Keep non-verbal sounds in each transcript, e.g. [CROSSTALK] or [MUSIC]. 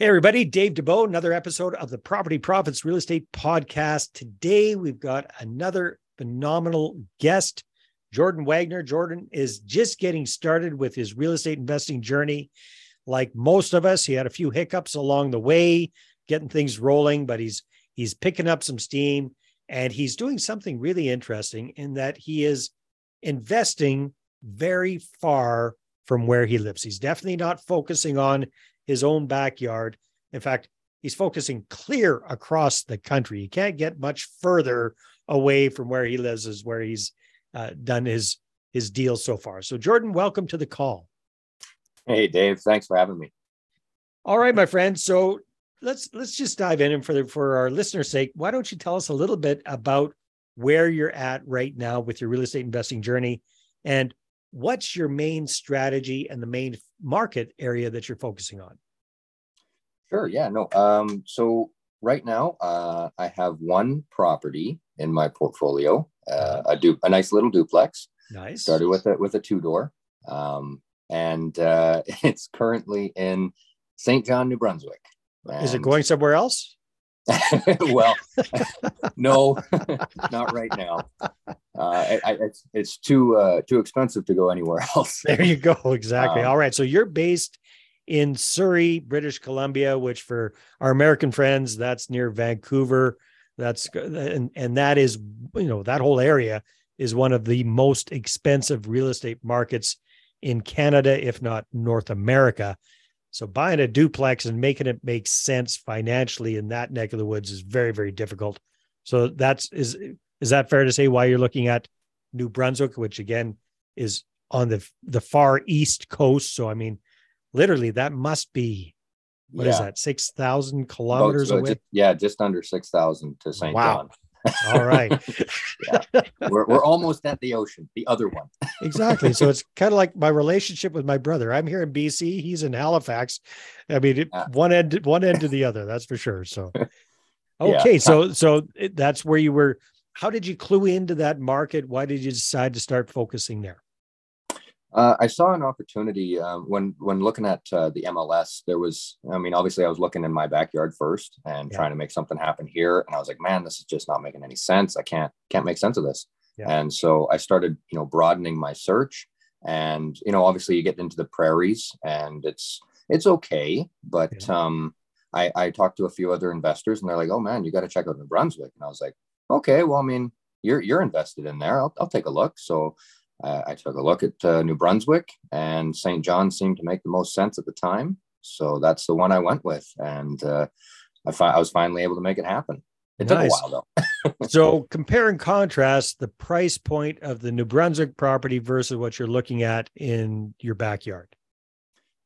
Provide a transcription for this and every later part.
Hey, everybody, Dave Dubeau, another episode of the Property Profits Real Estate Podcast. Today, we've got another phenomenal guest, Jordan Wagner. Jordan is just getting started with his real estate investing journey. Like most of us, he had a few hiccups along the way, getting things rolling, but he's he's picking up some steam and he's doing something really interesting in that he is investing very far from where he lives. He's definitely not focusing on his own backyard. In fact, he's focusing clear across the country. He can't get much further away from where he lives is where he's uh, done his his deal so far. So Jordan, welcome to the call. Hey Dave, thanks for having me. All right, my friend. So let's let's just dive in and for the, for our listeners' sake, why don't you tell us a little bit about where you're at right now with your real estate investing journey and what's your main strategy and the main market area that you're focusing on? Sure. Yeah. No. Um, so right now, uh, I have one property in my portfolio, uh, a du- a nice little duplex. Nice. Started with it with a two door, um, and uh, [LAUGHS] it's currently in St. John, New Brunswick. And... Is it going somewhere else? [LAUGHS] well, no, [LAUGHS] not right now. Uh, I, I, it's, it's too uh, too expensive to go anywhere [LAUGHS] else. there you go. Exactly. Um, All right. So you're based in Surrey, British Columbia, which for our American friends, that's near Vancouver. That's and and that is you know that whole area is one of the most expensive real estate markets in Canada, if not North America. So buying a duplex and making it make sense financially in that neck of the woods is very, very difficult. So that's is is that fair to say why you're looking at New Brunswick, which again is on the the far east coast. So I mean, literally that must be what yeah. is that six thousand kilometers uh, away? Just, yeah, just under six thousand to St. Wow. John. All right. [LAUGHS] yeah. We're, we're almost at the ocean, the other one. [LAUGHS] exactly. So it's kind of like my relationship with my brother. I'm here in BC, he's in Halifax. I mean, yeah. one end one end to the other, that's for sure. So [LAUGHS] okay, yeah. so so eh, that's where you were how did you clue into that market? Why did you decide to start focusing there? Uh, I saw an opportunity um, when when looking at uh, the MLS. There was, I mean, obviously, I was looking in my backyard first and yeah. trying to make something happen here. And I was like, man, this is just not making any sense. I can't can't make sense of this. Yeah. And so I started, you know, broadening my search. And you know, obviously, you get into the prairies, and it's it's okay, but yeah. um, I, I talked to a few other investors, and they're like, oh man, you got to check out New Brunswick. And I was like, okay, well, I mean, you're you're invested in there. I'll, I'll take a look. So uh, I took a look at uh, New Brunswick, and St. John seemed to make the most sense at the time. So that's the one I went with, and uh, I, fi- I was finally able to make it happen. It nice. took a while though. [LAUGHS] so compare and contrast the price point of the New Brunswick property versus what you're looking at in your backyard.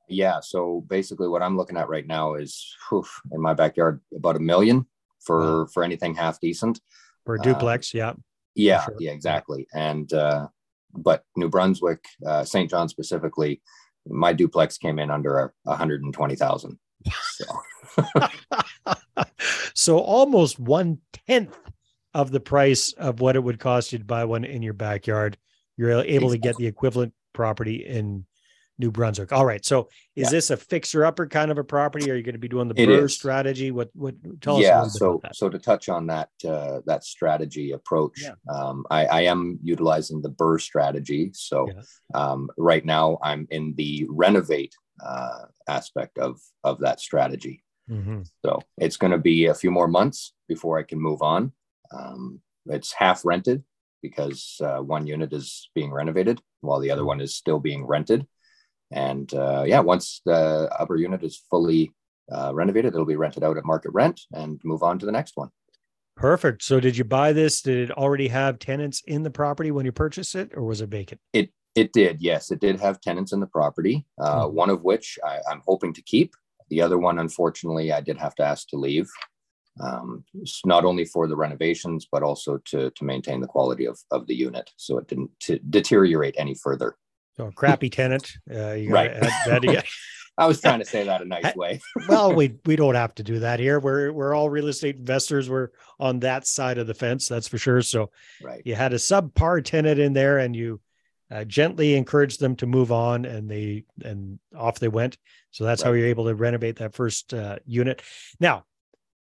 Yeah. So basically, what I'm looking at right now is whew, in my backyard about a million for for anything half decent. For a duplex, uh, yeah. Yeah, sure. yeah, exactly. And uh, but New Brunswick, uh, St. John specifically, my duplex came in under a hundred and twenty thousand. So. [LAUGHS] so almost one tenth of the price of what it would cost you to buy one in your backyard. You're able exactly. to get the equivalent property in New Brunswick. All right. So is yeah. this a fixer upper kind of a property? Are you going to be doing the BRRRR strategy? What what tell yeah, us so so to touch on that uh, that strategy approach, yeah. um, I, I am utilizing the BRRRR strategy. So yeah. um, right now I'm in the renovate uh, aspect of of that strategy. Mm-hmm. So it's going to be a few more months before I can move on. Um, it's half rented because uh, one unit is being renovated while the other mm-hmm. one is still being rented. And uh, yeah, once the upper unit is fully uh, renovated, it'll be rented out at market rent and move on to the next one. Perfect. So, did you buy this? Did it already have tenants in the property when you purchased it, or was it vacant? It it did. Yes, it did have tenants in the property. Uh, mm-hmm. One of which I, am hoping to keep. The other one, unfortunately, I did have to ask to leave. Um, not only for the renovations, but also to to maintain the quality of of the unit, so it didn't deteriorate any further. So a crappy tenant. Uh, you right. Add, [LAUGHS] I was trying to say that a nice way. [LAUGHS] well, we [LAUGHS] we don't have to do that here. We're we're all real estate investors. We're on that side of the fence, that's for sure. So right. you had a subpar tenant in there and you uh, gently encouraged them to move on, and they and off they went. So that's right. how you're able to renovate that first uh, unit. Now,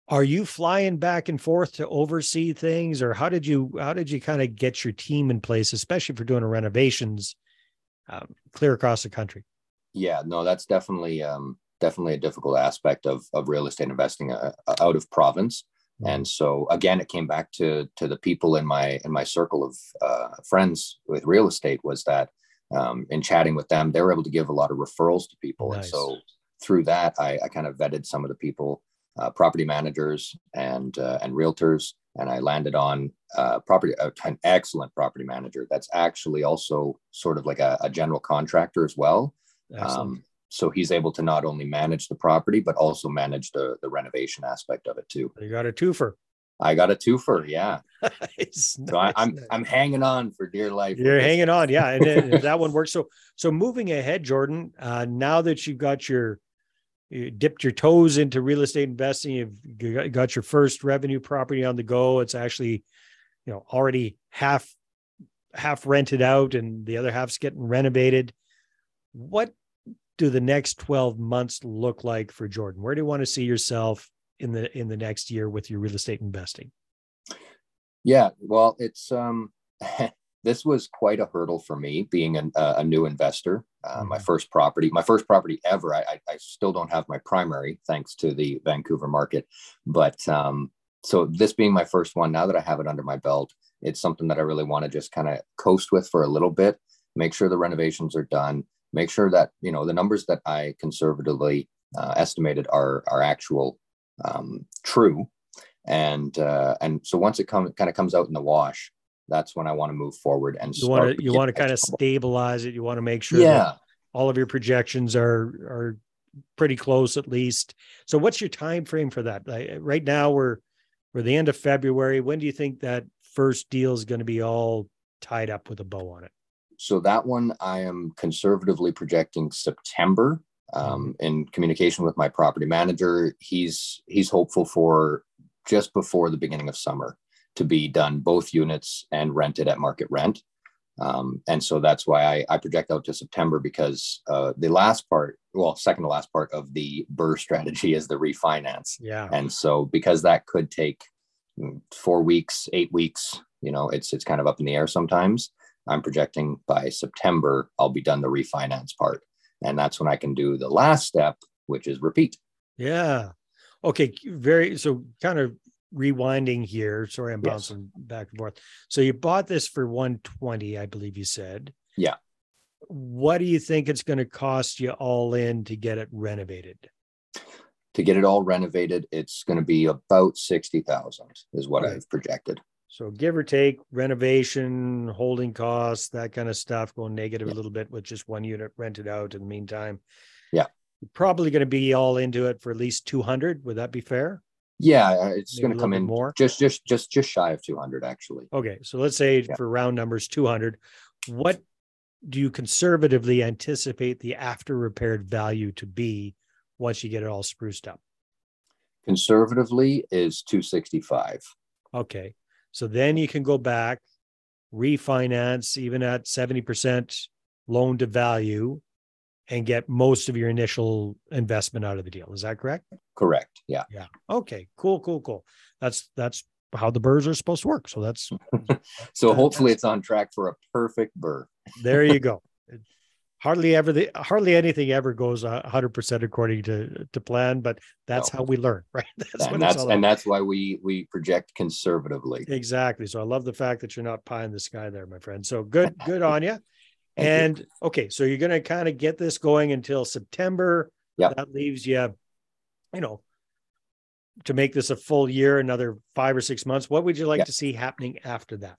are you flying back and forth to oversee things, or how did you how did you kind of get your team in place, especially for doing renovations um, clear across the country? Yeah, no, that's definitely um, definitely a difficult aspect of of real estate investing uh, out of province and so again it came back to to the people in my in my circle of uh, friends with real estate was that um, in chatting with them they were able to give a lot of referrals to people nice. and so through that I, I, kind of vetted some of the people uh, property managers and uh, and realtors and i landed on uh, property uh, an excellent property manager that's actually also sort of like a, a general contractor as well um, so he's able to not only manage the property but also manage the the renovation aspect of it too. You got a twofer. I got a twofer, yeah. [LAUGHS] nice, so I, am I'm, I'm hanging on for dear life. You're hanging on, yeah, and, and [LAUGHS] that one works. So so moving ahead, Jordan. Uh, now that you've got your you dipped your toes into real estate investing, you've got your first revenue property on the go. It's actually, you know, already half half rented out, and the other half's getting renovated. What do the next 12 months look like for Jordan? Where do you want to see yourself in the in the next year with your real estate investing? Yeah, well, it's um [LAUGHS] this was quite a hurdle for me being an, uh, a new investor. Uh, mm-hmm. My first property, my first property ever. I, I, still don't have my primary thanks to the Vancouver market, but um, so this being my first one, now that I have it under my belt, it's something that I really want to just kind of coast with for a little bit. Make sure the renovations are done, make sure that you know the numbers that I conservatively uh, estimated are are actual um, true, and uh, and so once it comes kind of comes out in the wash, that's when I want to move forward and you want to you want to kind of stabilize it. You want to make sure yeah. all of your projections are are pretty close at least. So what's your time frame for that? right now we're we're the end of February. When do you think that first deal is going to be all tied up with a bow on it? So that one I am conservatively projecting September. Um, mm-hmm. in communication with my property manager, he's he's hopeful for just before the beginning of summer to be done both units and rented at market rent. Um, and so that's why I, I, project out to September because uh, the last part, well, second to last part of the BRRRR strategy is the refinance. Yeah. And so because that could take mm, four weeks, eight weeks, you know, it's it's kind of up in the air sometimes. I'm projecting by September, I'll be done the refinance part. And that's when I can do the last step, which is repeat. Yeah. Okay. Very so kind of rewinding here. Sorry, I'm bouncing back and forth. So you bought this for 120, I believe you said. Yeah. What do you think it's going to cost you all in to get it renovated? To get it all renovated, it's going to be about 60,000 is what okay. I've projected. So give or take renovation, holding costs, that kind of stuff going negative yeah. a little bit with just one unit rented out in the meantime. Yeah. You're probably going to be all into it for at least 200. Would that be fair? Yeah, uh, it's going to come in more. Just just just just shy of 200 actually. Okay. So let's say yeah. for round numbers 200, what do you conservatively anticipate the after repaired value to be once you get it all spruced up? Conservatively is 265. Okay. So then you can go back, refinance even at 70% loan to value and get most of your initial investment out of the deal. Is that correct? Correct. Yeah. Yeah. Okay. Cool. Cool. Cool. That's that's how the BRRRRs are supposed to work. So that's [LAUGHS] so hopefully it's on track for a perfect BRRRR. there you [LAUGHS] go hardly ever the hardly anything ever goes hundred percent according to to plan, but that's no. how we learn, [LAUGHS] right? That's and that's and that's why we we project conservatively. Exactly. So I love the fact that you're not pie in the sky there, my friend. So good, good on you. And you. okay, so you're going to kind of get this going until September. Yeah, that leaves you, you know, to make this a full year, another five or six months. What would you like yep. to see happening after that?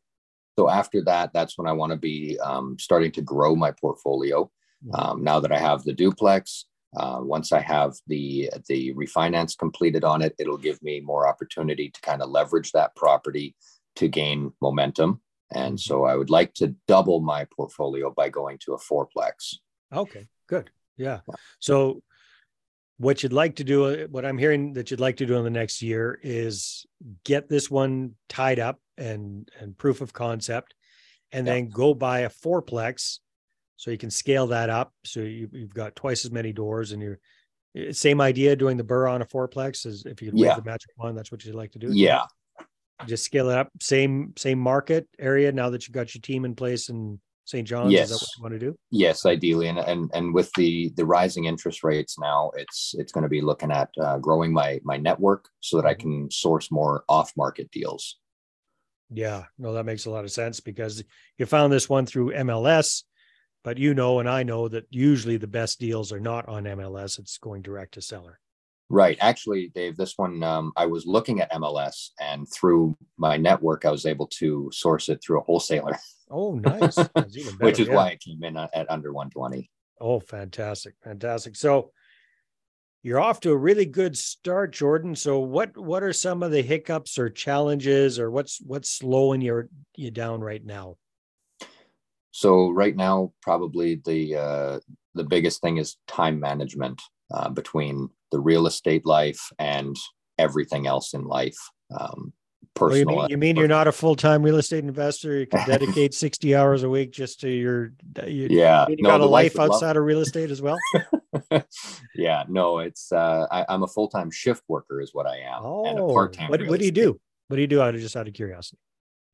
So after that, that's when I want to be um, starting to grow my portfolio. Mm-hmm. Um, now that I have the duplex, uh, once I have the the refinance completed on it, it'll give me more opportunity to kind of leverage that property to gain momentum. And so. I would like to double my portfolio by going to a fourplex. Okay, good. Yeah. So what you'd like to do, what I'm hearing that you'd like to do in the next year is get this one tied up and and proof of concept and then go buy a fourplex so you can scale that up. So you, have got twice as many doors and you're eh, same idea doing the BRRRR on a fourplex as if you yeah. the magic one, that's what you'd like to do. Yeah. Just scale it up. Same, same market area now that you've got your team in place and St. John's? Yes. Is that what you want to do? Yes, ideally, and and and with the the rising interest rates now, it's it's going to be looking at uh, growing my my network so that I mm-hmm. can source more off market deals. Yeah, no, that makes a lot of sense because you found this one through MLS, but you know, and I know that usually the best deals are not on MLS; it's going direct to seller. Right. Actually, Dave, this one um, I was looking at MLS, and through my network, I was able to source it through a wholesaler. Oh, nice. [LAUGHS] Which is yeah. why it came in at under 120. Oh, fantastic. Fantastic. So you're off to a really good start, Jordan. So what what are some of the hiccups or challenges or what's what's slowing you you down right now? So right now, probably the uh, the biggest thing is time management uh, between the real estate life and everything else in life. Um, personal. Well, you mean, you mean you're not a full time real estate investor? You can dedicate [LAUGHS] 60 hours a week just to your. You, yeah, you no, got a life outside of real estate as well. [LAUGHS] yeah, no, it's uh, I, am a full time shift worker, is what I am, oh, and a oh, part time. What, what do you do? What do you do? Out of just out of curiosity.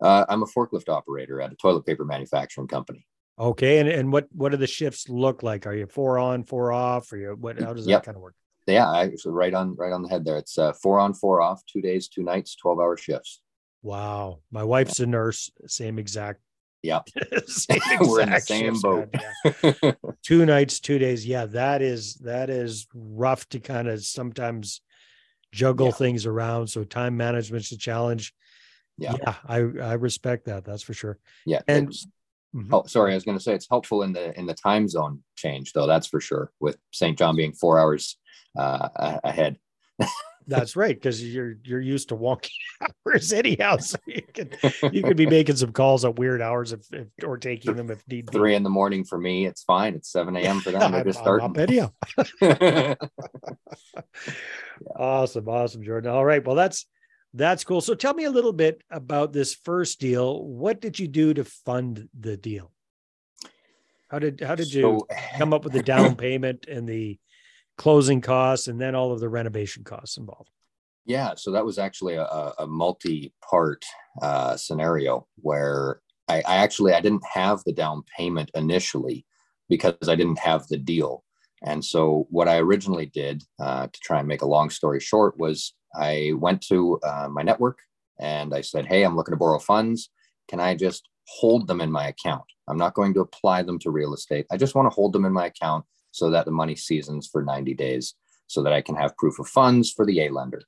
Uh, I'm a forklift operator at a toilet paper manufacturing company. Okay, and and what what do the shifts look like? Are you four on, four off, or you what? How does that yep. kind of work? Yeah, actually right on right on the head there. It's uh, four on, four off, two days, two nights, twelve hour shifts. Wow, my wife's a nurse. Same exact. Yeah, [LAUGHS] [LAUGHS] we're in the same shifts, boat. Yeah. [LAUGHS] two nights, two days. Yeah, that is that is rough to kind of sometimes juggle yeah. things around. So time management's a challenge. Yeah, yeah, I I respect that. That's for sure. Yeah, and Mm-hmm. Oh, sorry, I was going to say it's helpful in the in the time zone change, though. That's for sure. With St. John being four hours uh, ahead. [LAUGHS] That's right, because you're you're used to wonky [LAUGHS] hours anyhow. So you could you could be making some calls at weird hours if, if or taking them if need Three in the morning for me, it's fine. It's seven a.m. for [LAUGHS] them. They're just starting. Video. Awesome, awesome, Jordan. All right, well that's that's cool. So tell me a little bit about this first deal. What did you do to fund the deal? How did how did you so, come up with the down [CLEARS THROAT] payment and the closing costs and then all of the renovation costs involved? Yeah, so that was actually a, a multi-part uh, scenario where I, I actually I didn't have the down payment initially because I didn't have the deal. And so what I originally did uh, to try and make a long story short was I went to uh, my network and I said, Hey, I'm looking to borrow funds. Can I just hold them in my account? I'm not going to apply them to real estate. I just want to hold them in my account so that the money seasons for 90 days so that I can have proof of funds for the A lender.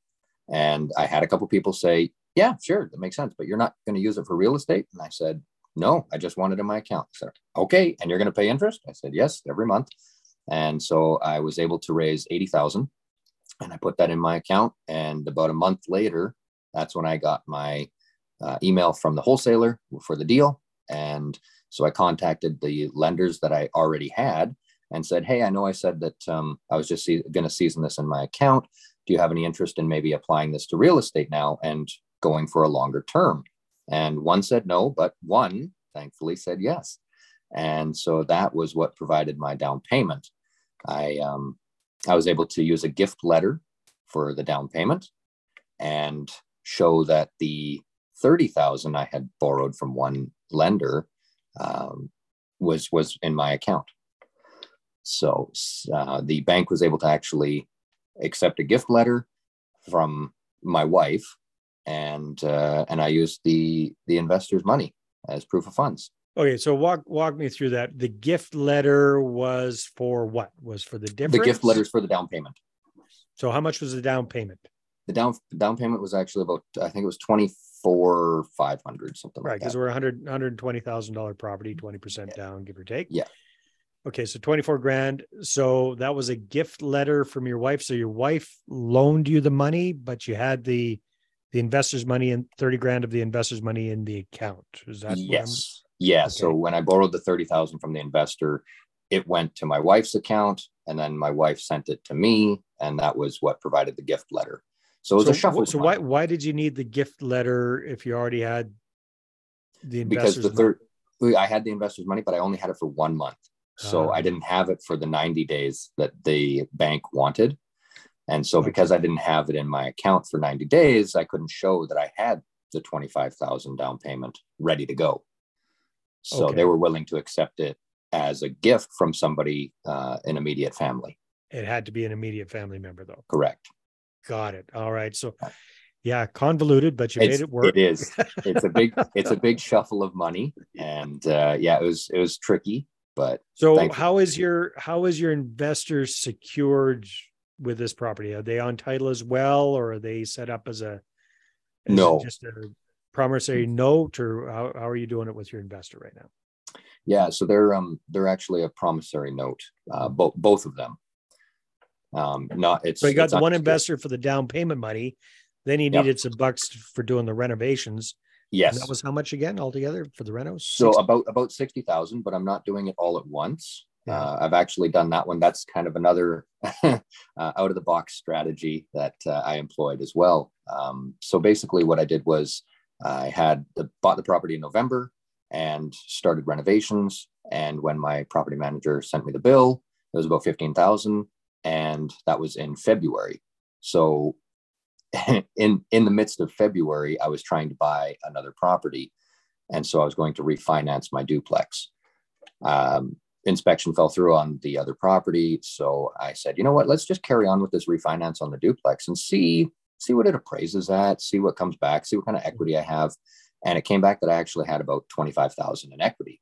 And I had a couple people say, Yeah, sure, that makes sense, but you're not going to use it for real estate. And I said, No, I just want it in my account. Said, Okay, and you're going to pay interest? I said, Yes, every month. And so I was able to raise 80,000 and I put that in my account. And about a month later, that's when I got my uh, email from the wholesaler for the deal. And so I contacted the lenders that I already had and said, Hey, I know I said that um, I was just going to season this in my account. Do you have any interest in maybe applying this to real estate now and going for a longer term? And one said no, but one thankfully said yes. And so that was what provided my down payment. I um, I was able to use a gift letter for the down payment and show that the 30,000 I had borrowed from one lender um, was was in my account. So uh, the bank was able to actually accept a gift letter from my wife, and uh, and I used the the investor's money as proof of funds. Okay, so walk walk me through that. The gift letter was for what? Was for the difference? The gift letters for the down payment. So how much was the down payment? The down down payment was actually about I think it was twenty four five hundred something right, like because we're a hundred hundred twenty thousand dollar property, twenty percent yeah. down, give or take. Yeah. Okay, so twenty four grand. So that was a gift letter from your wife. So your wife loaned you the money, but you had the the investor's money and thirty grand of the investor's money in the account. Is that yes? Yeah. Okay. So when I borrowed the 30,000 from the investor, it went to my wife's account and then my wife sent it to me. And that was what provided the gift letter. So it was so, a shuffle. So why, why did you need the gift letter if you already had the investors? because the third, I had the investors' money, but I only had it for one month. So uh, I didn't have it for the 90 days that the bank wanted. And so because I didn't have it in my account for 90 days, I couldn't show that I had the 25,000 down payment ready to go. So okay. they were willing to accept it as a gift from somebody uh, in immediate family. It had to be an immediate family member, though. Correct. Got it. All right. So, yeah, convoluted, but you it's, made it work. It is. It's a big. [LAUGHS] it's a big shuffle of money, and uh, yeah, it was it was tricky, but so how is your how is your investor secured with this property? Are they on title as well, or are they set up as a as no just a promissory note, or how, how are you doing it with your investor right now? Yeah, so they're um they're actually a promissory note, uh, both both of them. Um, not it's so you got the one investor for the down payment money, then you needed yep. some bucks for doing the renovations. Yes, and that was how much again altogether for the renos? So 60? about about sixty thousand, but I'm not doing it all at once. Yeah. Uh, I've actually done that one. That's kind of another [LAUGHS] uh, out of the box strategy that uh, I employed as well. Um, so basically, what I did was I had the, bought the property in November and started renovations. And when my property manager sent me the bill, it was about fifteen thousand, and that was in February. So [LAUGHS] in in the midst of February, I was trying to buy another property, and so I was going to refinance my duplex. Um, inspection fell through on the other property, so I said, you know what, let's just carry on with this refinance on the duplex and see see what it appraises at, see what comes back, see what kind of equity I have, and it came back that I actually had about twenty five thousand in equity.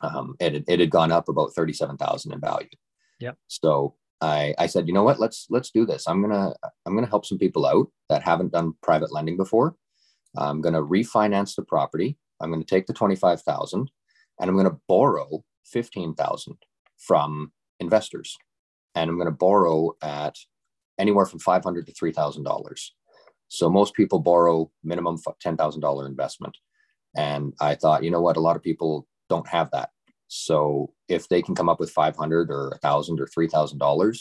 Um, it, it had gone up about thirty seven thousand in value. Yeah. So I, I said, you know what, let's let's do this. I'm gonna I'm gonna help some people out that haven't done private lending before. I'm gonna refinance the property. I'm gonna take the twenty five thousand, and I'm gonna borrow fifteen thousand from investors, and I'm gonna borrow at anywhere from five hundred to three thousand dollars. So most people borrow minimum ten thousand dollar investment, and I thought, you know what, a lot of people don't have that. So if they can come up with 500 or a thousand or $3,000,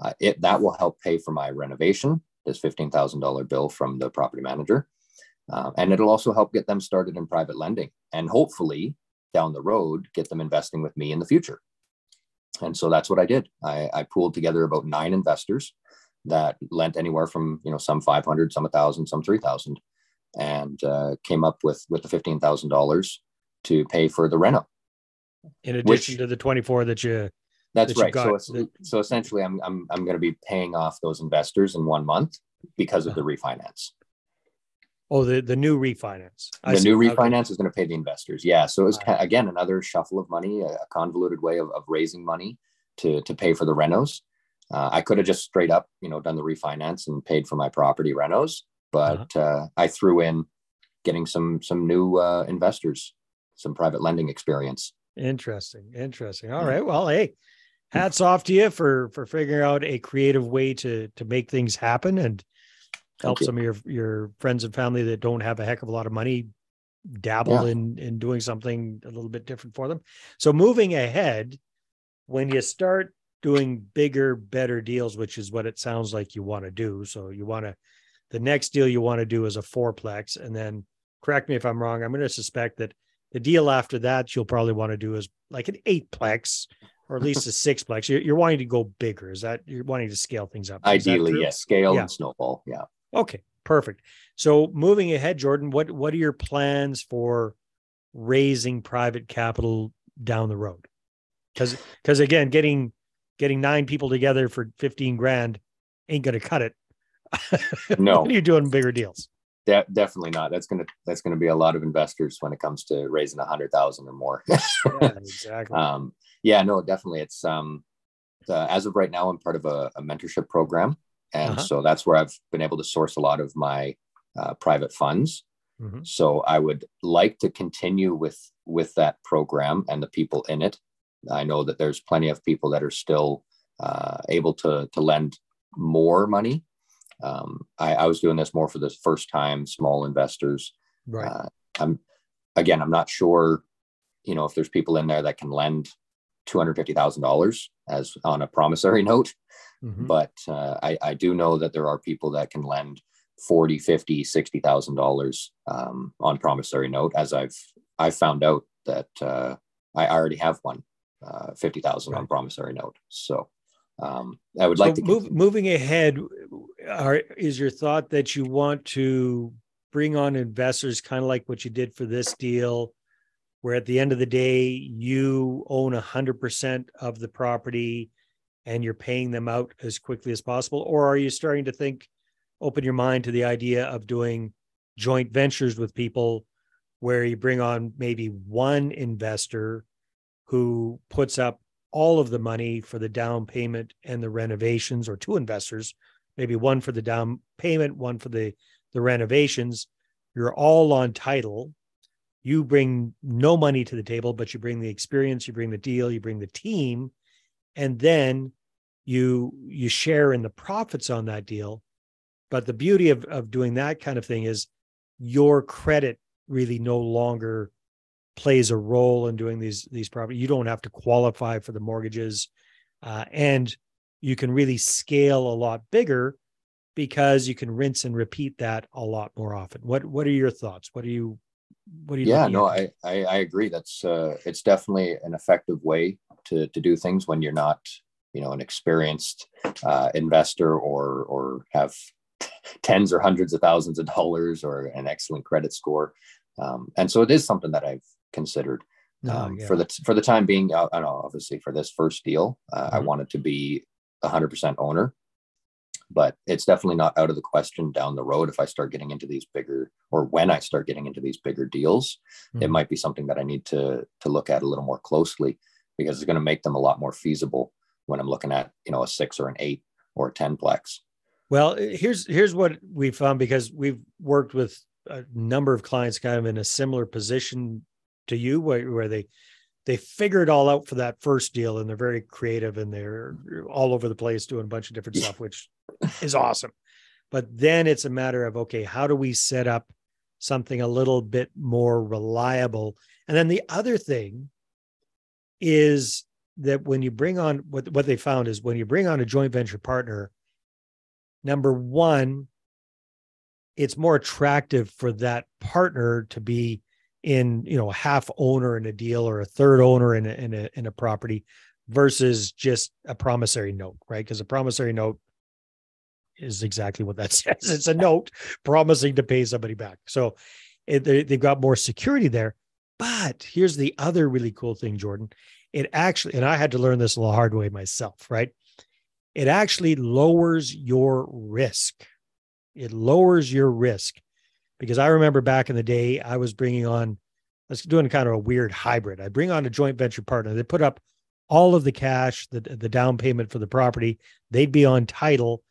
uh, it, that will help pay for my renovation, this $15,000 bill from the property manager. Uh, and it'll also help get them started in private lending and hopefully down the road, get them investing with me in the future. And so that's what I did. I, I pooled together about nine investors that lent anywhere from, you know, some 500, some a thousand, some 3,000 and uh, came up with, with the $15,000 to pay for the reno. In addition Which, to the 24 that you that's that right. You so so essentially i'm i'm, I'm going to be paying off those investors in one month because of the refinance. Oh the the new refinance. I the see. new refinance okay. is going to pay the investors. Yeah so it. was again another shuffle of money a convoluted way of, of raising money to to pay for the renos uh, i could have just straight up you know done the refinance and paid for my property renos but uh-huh. uh, i threw in getting some some new uh, investors some private lending experience Interesting. Interesting. All right. Well, hey, hats off to you for for figuring out a creative way to to make things happen and help some of your your friends and family that don't have a heck of a lot of money dabble yeah. in in doing something a little bit different for them. So moving ahead, when you start doing bigger, better deals, which is what it sounds like you want to do. So you want to the next deal you want to do is a fourplex, and then correct me if I'm wrong. I'm going to suspect that the deal after that you'll probably want to do is like an eightplex or at least a [LAUGHS] sixplex. You're, you're wanting to go bigger. Is that you're wanting to scale things up? Ideally, yes. Scale yeah. and snowball. Yeah. Okay. Perfect. So moving ahead, Jordan, what what are your plans for raising private capital down the road? Because because again, getting getting nine people together for 15 grand ain't gonna cut it. [LAUGHS] No. you're doing bigger deals? De- definitely not. That's gonna that's gonna be a lot of investors when it comes to raising a hundred thousand or more. yeah, [LAUGHS] exactly. Um, yeah, no, definitely. It's um, uh, as of right now, I'm part of a, a mentorship program, and uh-huh. so that's where I've been able to source a lot of my uh, private funds. Mm-hmm. So I would like to continue with with that program and the people in it. I know that there's plenty of people that are still uh, able to to lend more money um, I, I, was doing this more for the first time small investors. Right. Uh, I'm again, I'm not sure, you know, if there's people in there that can lend two hundred fifty thousand dollars as on a promissory [LAUGHS] note, mm-hmm. but uh, I, I do know that there are people that can lend 40 50 60 thousand um, dollars on promissory note as i've i've found out that uh, I already have one uh, 50,000 right. on promissory note. So um, I would so like to move, moving ahead. Are, is your thought that you want to bring on investors kind of like what you did for this deal, where at the end of the day, you own 100% of the property and you're paying them out as quickly as possible? Or are you starting to think, open your mind to the idea of doing joint ventures with people where you bring on maybe one investor who puts up all of the money for the down payment and the renovations, or two investors, maybe one for the down payment, one for the, the renovations. You're all on title. You bring no money to the table, but you bring the experience, you bring the deal, you bring the team, and then you you share in the profits on that deal. But the beauty of, of doing that kind of thing is your credit really no longer plays a role in doing these these properties. You don't have to qualify for the mortgages, uh, and you can really scale a lot bigger because you can rinse and repeat that a lot more often. What What are your thoughts? What are you What are you? Yeah, no, I, I, I agree. That's uh, it's definitely an effective way to to do things when you're not you know an experienced uh, investor or or have [LAUGHS] tens or hundreds of thousands of dollars or an excellent credit score. Um, and so it is something that I've considered. Um, yeah. For the for the time being, uh, I know obviously for this first deal, uh, mm-hmm. I wanted to be 100% owner, but it's definitely not out of the question down the road if I start getting into these bigger or when I start getting into these bigger deals, mm-hmm. it might be something that I need to to look at a little more closely because it's going to make them a lot more feasible when I'm looking at you know a six or an eight or a ten plex. Well, here's here's what we found because we've worked with a number of clients kind of in a similar position to you where, where they they figure it all out for that first deal and they're very creative and they're all over the place doing a bunch of different stuff which is awesome. But then it's a matter of okay how do we set up something a little bit more reliable? And then the other thing is that when you bring on what what they found is when you bring on a joint venture partner number one it's more attractive for that partner to be in you know a half owner in a deal or a third owner in a, in a in a property versus just a promissory note right? Because a promissory note is exactly what that [LAUGHS] says. It's a note promising to pay somebody back. So it, they, they've got more security there. But here's the other really cool thing jordan. It actually and i had to learn this a little hard way myself right? It actually lowers your risk. It lowers your risk because I remember back in the day, I was bringing on, I was doing kind of a weird hybrid. I bring on a joint venture partner. They put up all of the cash, the, the down payment for the property. They'd be on title.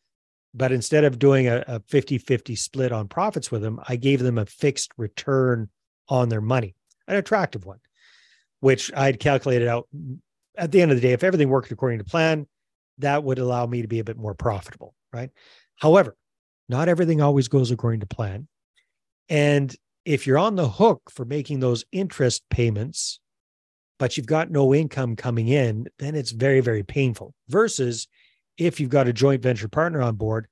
But instead of doing a, a 50 50 split on profits with them, I gave them a fixed return on their money, an attractive one, which I'd calculated out at the end of the day. If everything worked according to plan, that would allow me to be a bit more profitable. Right. However, not everything always goes according to plan. And if you're on the hook for making those interest payments, but you've got no income coming in, then it's very, very painful. Versus if you've got a joint venture partner on board,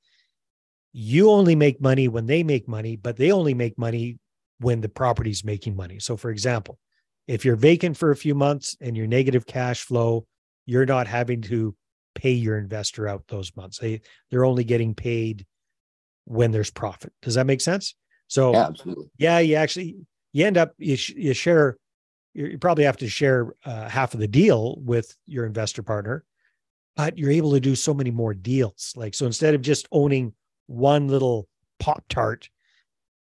you only make money when they make money, but they only make money when the property's making money. So, for example, if you're vacant for a few months and you're negative cash flow, you're not having to pay your investor out those months. They they're only getting paid when there's profit. Does that make sense? So yeah, absolutely. Yeah, you actually you end up you, sh- you share you probably have to share uh, half of the deal with your investor partner, but you're able to do so many more deals. Like so, instead of just owning one little pop tart,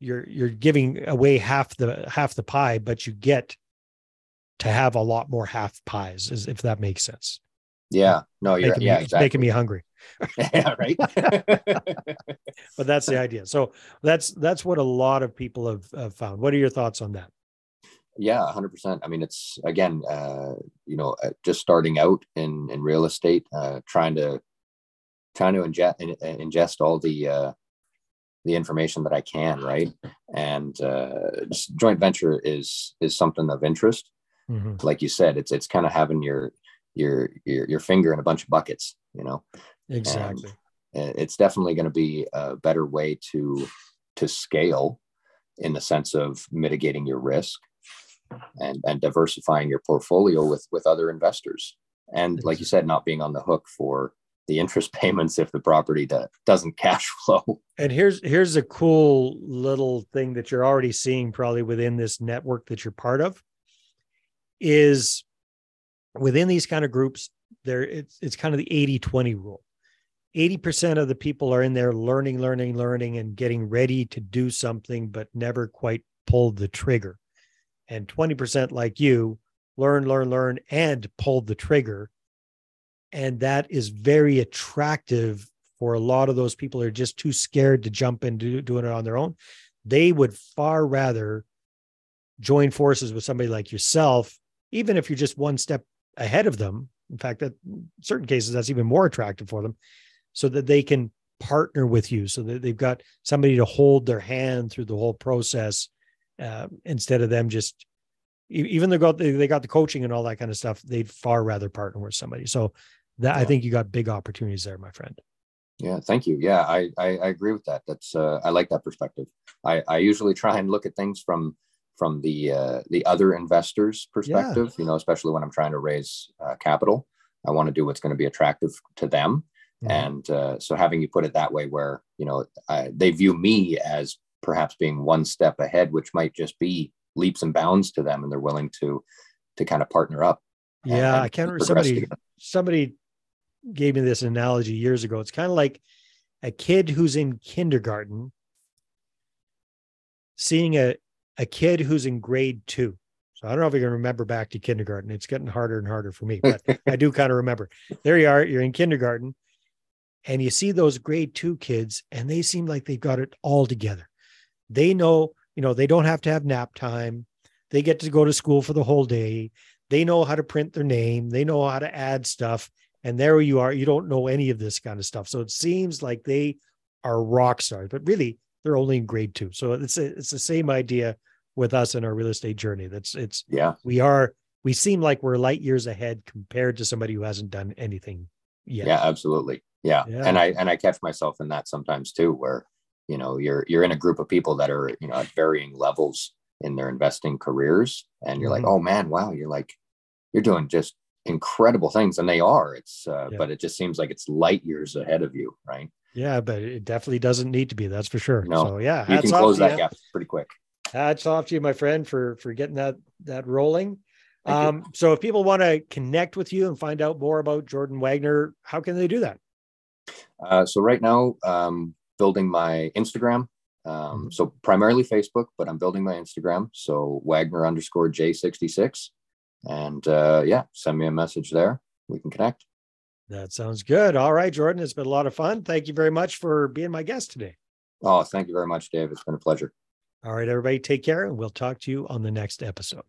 you're you're giving away half the half the pie, but you get to have a lot more half pies, if that makes sense. Yeah, no, you're making yeah, me, exactly. making me hungry. [LAUGHS] [LAUGHS] yeah, right. [LAUGHS] but that's the idea. So that's that's what a lot of people have, have found. What are your thoughts on that? Yeah, hundred percent. I mean, it's again, uh, you know, uh, just starting out in in real estate, uh, trying to trying to ingest ingest all the uh, the information that I can, right? And uh, joint venture is is something of interest. Mm-hmm. Like you said, it's it's kind of having your your your your finger in a bunch of buckets, you know. Exactly. And it's definitely going to be a better way to to scale in the sense of mitigating your risk. and and diversifying your portfolio with with other investors and like you said not being on the hook for the interest [LAUGHS] payments if the property do, doesn't [LAUGHS] cash flow and here's here's a cool little thing that you're already seeing probably within this network that you're part of is within these kind of groups there it's it's kind of the 80 20 rule 80% of the people are in there learning learning learning and getting ready to do something but never quite pulled the trigger and 20% like you learn, learn, learn, and pulled the trigger. And that is very attractive for a lot of those people who are just too scared to jump into doing it on their own. They would far rather join forces with somebody like yourself, even if you're just one step ahead of them. In fact, that in certain cases, that's even more attractive for them, so that they can partner with you, so that they've got somebody to hold their hand through the whole process uh, instead of them just even they got they got the coaching and all that kind of stuff they'd far rather partner with somebody. So that yeah. i think you got big opportunities there my friend. Yeah thank you. Yeah i i, I agree with that. That's uh, i like that perspective. I i usually try and look at things from from the uh, the other investors perspective yeah. you know especially when i'm trying to raise uh, capital i want to do what's going to be attractive to them mm-hmm. and uh, so having you put it that way where you know I, they view me as perhaps being one step ahead which might just be leaps and bounds to them and they're willing to to kind of partner up yeah and, i can't remember somebody together. somebody gave me this analogy years ago it's kind of like a kid who's in kindergarten seeing a a kid who's in grade two. So i don't know if you can remember back to kindergarten. It's getting harder and harder for me but i do kind of remember. There you are you're in kindergarten and you see those grade two kids and they seem like they've got it all together. They know you know they don't have to have nap time. They get to go to school for the whole day. They know how to print their name. They know how to add stuff. And there you are. You don't know any of this kind of stuff. So it seems like they are rock stars but really they're only in grade two so it's a, it's the same idea with us in our real estate journey that's it's yeah we are we seem like we're light years ahead compared to somebody who hasn't done anything yet yeah absolutely yeah. yeah. and i and i catch myself in that sometimes too where you know you're you're in a group of people that are you know at varying levels in their investing careers and you're mm-hmm. like oh man wow you're like you're doing just incredible things and they are it's uh, yeah. but it just seems like it's light years ahead of you right yeah but it definitely doesn't need to be that's for sure no so yeah you can close that you. gap pretty quick hats off to you my friend for for getting that that rolling Thank um you. so if people want to connect with you and find out more about jordan wagner how can they do that uh, so right now um, building my Instagram. Um, mm-hmm. so primarily Facebook, but I'm building my Instagram. So Wagner underscore J66. And uh, yeah, send me a message there. We can connect. That sounds good. All right, Jordan. It's been a lot of fun. Thank you very much for being my guest today. Oh, thank you very much, Dave. It's been a pleasure. All right, everybody, take care, and we'll talk to you on the next episode.